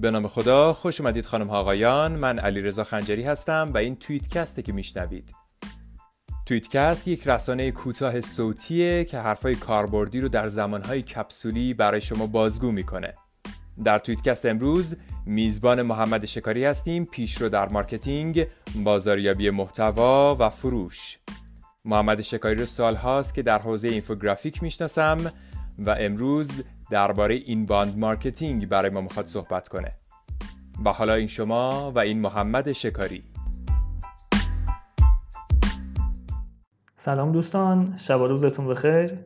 به نام خدا خوش اومدید خانم ها آقایان. من علی رضا خنجری هستم و این توییتکسته که میشنوید. توییتکست یک رسانه کوتاه صوتیه که حرفای کاربردی رو در زمانهای کپسولی برای شما بازگو می‌کنه. در توییتکست امروز میزبان محمد شکاری هستیم پیشرو در marketing بازاریابی محتوا و فروش. محمد شکاری رو سال هاست که در حوزه اینفوگرافیک می‌شناسم و امروز درباره inbound marketing برای ما می‌خواد صحبت کنه. و حالا این شما و این محمد شکاری. سلام دوستان شب و روزتون بخیر.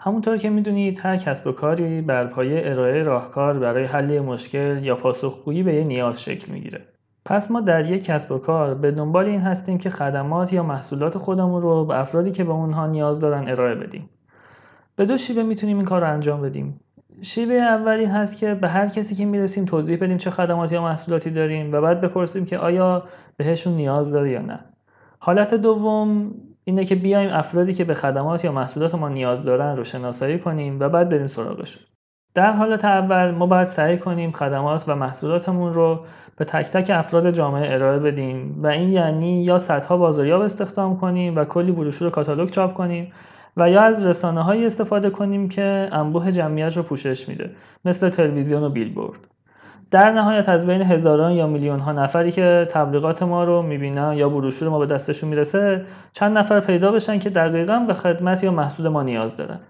همونطور که می‌دونید هر کسب و کاری بر پایه ارائه راهکار برای حل مشکل یا پاسخگویی به یه نیاز شکل می‌گیره. پس ما در یک کسب و کار به دنبال این هستیم که خدمات یا محصولات خودمون رو به افرادی که به اونها نیاز دارن ارائه بدیم. به دو شیوه می‌تونیم این کار رو انجام بدیم. شیوه اول این هست که به هر کسی که می‌رسیم توضیح بدیم چه خدماتی یا محصولاتی داریم و بعد بپرسیم که آیا بهشون نیاز داره یا نه. حالت دوم اینه که بیایم افرادی که به خدمات یا محصولات ما نیاز دارن رو شناسایی کنیم و بعد بریم سراغشون. در حالت اول ما باید سعی کنیم خدمات و محصولاتمون رو به تک تک افراد جامعه ارائه بدیم و این یعنی یا صدها بازاریاب استخدام کنیم و کلی بروشور و کاتالوگ چاپ کنیم و یا از رسانه هایی استفاده کنیم که انبوه جمعیت رو پوشش میده مثل تلویزیون و بیلبورد. در نهایت از بین هزاران یا میلیون ها نفری که تبلیغات ما رو می‌بینن یا بروشور ما به دستشون می‌رسه چند نفر پیدا بشن که دقیقا به خدمت یا محصول ما نیاز دارن.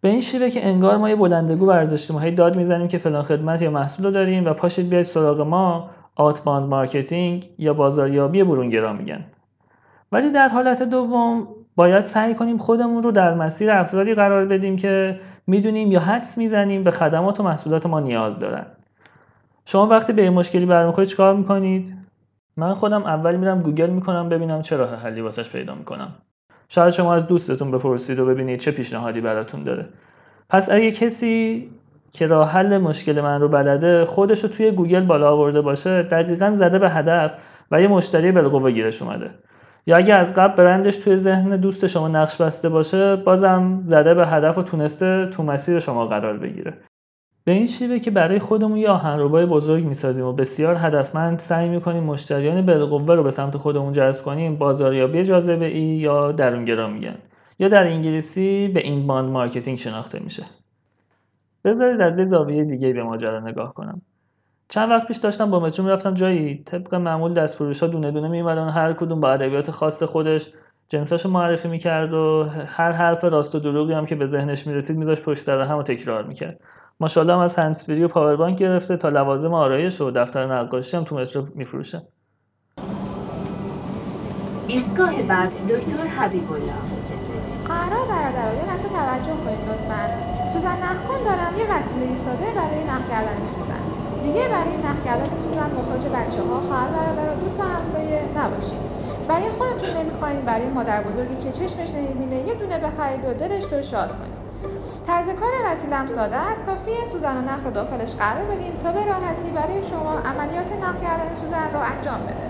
به این شیوه که انگار ما یه بلندگو برداشتیم و هی داد می‌زنیم که فلان خدمت یا محصول رو داریم و پاشید بیاید سراغ ما outbound marketing یا بازاریابی برونگرا میگن. ولی در حالت دوم باید سعی کنیم خودمون رو در مسیر افرادی قرار بدیم که می‌دونیم یا حدس می‌زنیم به خدمات و محصولات ما نیاز دارن. شما وقتی به این مشکلی برمیخورید چیکار می‌کنید؟ من خودم اول میرم گوگل می‌کنم ببینم چه راه حلی واسش پیدا می‌کنم. شاید شما از دوستتون بپرسید و ببینید چه پیشنهادی براتون داره. پس اگه کسی که راه حل مشکل من رو بلده خودش رو توی گوگل بالا آورده باشه دقیقا زده به هدف و یه مشتری بالقوه گیرش اومده. یا اگه از قبل برندش توی ذهن دوست شما نقش بسته باشه بازم زده به هدف و تونسته تو مسیر شما قرار بگیره. به این شیوه که برای خودمون یه آهنربای بزرگ می‌سازیم و بسیار هدفمند سعی می‌کنیم مشتریان بالقوه رو به سمت خودمون جذب کنیم بازاریابی جاذبه ای یا درونگرا میگن. یا در انگلیسی به inbound marketing شناخته میشه. بذارید از یه زاویه دیگه به ماجرا نگاه کنم. چند وقت پیش داشتم با مترو می‌رفتم جایی طبق معمول دست فروش ها دونه دونه میومدن هر کدوم با ادبیات خاص خودش جنساشو معرفی می‌کرد و هر حرف راست و دروغی هم که به ذهنش می‌رسید میذاش پشت سر هم تکرار می‌کرد. ماشاءالله هم از هنسفری و پاوربانک گرفته تا لوازم آرایش و دفتر نقاشی هم تو مترو میفروشه. ایستگاه بعد دکتر حبیب الله قرار برادران لحظه توجه کنید لطفا. سوزن نخکن دارم یه وسیله ساده برای نخ کردن سوزن. دیگه برای نخ کردن سوزن محتاج بچه ها خواهر برادر و دوست و همسایه نباشید. برای خودتون نمی‌خواین برای مادر بزرگی که چشمش نمی‌بینه یه دونه بخرید و دلش رو شاد کنید. طرز کار وسیلم ساده است. کافیه سوزن و نخ رو داخلش قرار بدیم تا به راحتی برای شما عملیات نخ کردن سوزن رو انجام بده.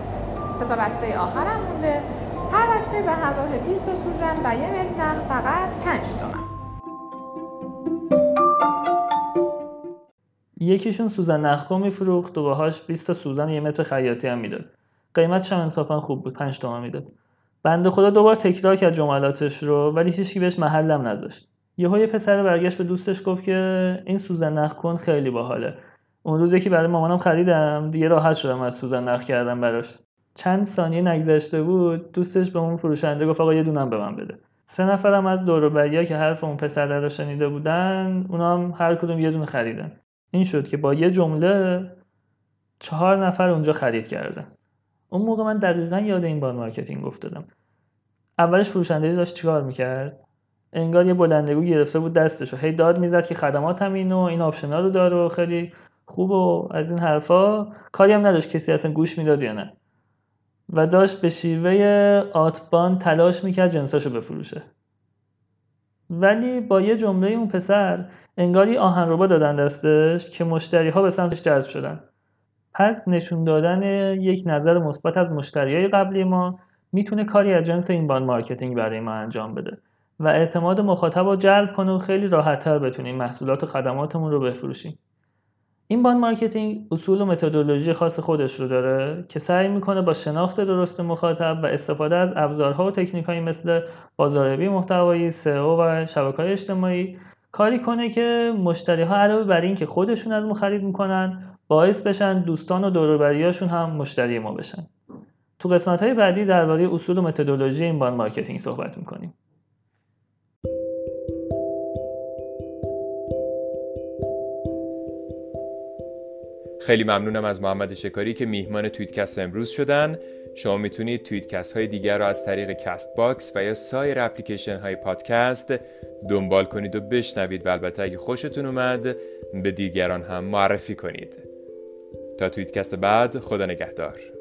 سه تا بسته آخرم مونده. هر بسته به همراه 20 سوزن و یه متر نخ فقط 5 تومن. یکیشون سوزن نخکو میفروخت و باهاش 20 تا سوزن یه متر خیاطی هم می‌داد. قیمتش هم انصافا خوب بود 5 تومن می‌داد. بنده خدا دوبار تکرار کرد جملاتش رو ولی هیچکی بهش محلم نذاشت. یهو یه پسر برگشت به دوستش گفت که این سوزن نخ کن خیلی باحاله. اون روز یکی برای مامانم خریدم دیگه راحت شدم از سوزن نخ کردم براش. چند ثانیه نگذشته بود دوستش به اون فروشنده گفت آقا یه دونم به من بده. سه نفرم از دور و که حرف اون پسر رو شنیده بودن اونا هم هر کدوم یه دونه خریدن. این شد که با یه جمله چهار نفر اونجا خرید کردن. اون موقع من دقیقا یاد inbound marketing افتادم. اولش فروشنده داشت چیکار می‌کرد؟ انگار یه بلندگو گرفته بود دستش و هی داد می‌زد که خدماتم اینو این آپشنا رو داره و خیلی خوب و از این حرفا. کاری هم نداشت کسی اصلا گوش می‌داد یا نه. و داشت به شیوه outbound تلاش می‌کرد جنساشو بفروشه. ولی با یه جمله اون پسر انگاری آهنربا دادن دستش که مشتری ها به سمتش جذب شدن. پس نشون دادن یک نظر مثبت از مشتری های قبلی ما می‌تونه کاری از جنس inbound marketing برای ما انجام بده و اعتماد مخاطب رو جلب کنه و خیلی راحتتر بتونیم محصولات و خدماتمون رو بفروشیم. inbound marketing اصول و متدولوژی خاص خودش رو داره که سعی می‌کنه با شناخت درست مخاطب و استفاده از ابزارها و تکنیکایی مثل بازاریابی محتوایی، سئو و شبکه‌های اجتماعی کاری کنه که مشتری ها علاوه بر این که خودشون از ما خرید می‌کنن باعث بشن دوستان و دوروبریاشون هم مشتری ما بشن. تو قسمت های بعدی درباره اصول و متدولوژی inbound marketing صحبت می‌کنیم. خیلی ممنونم از محمد شکاری که میهمان تویتکست امروز شدن. شما می‌تونید تویتکست های دیگر رو از طریق Castbox و یا سایر اپلیکیشن های پادکست دنبال کنید و بشنوید و البته اگه خوشتون اومد به دیگران هم معرفی کنید. تا تویتکست بعد خدا نگهدار.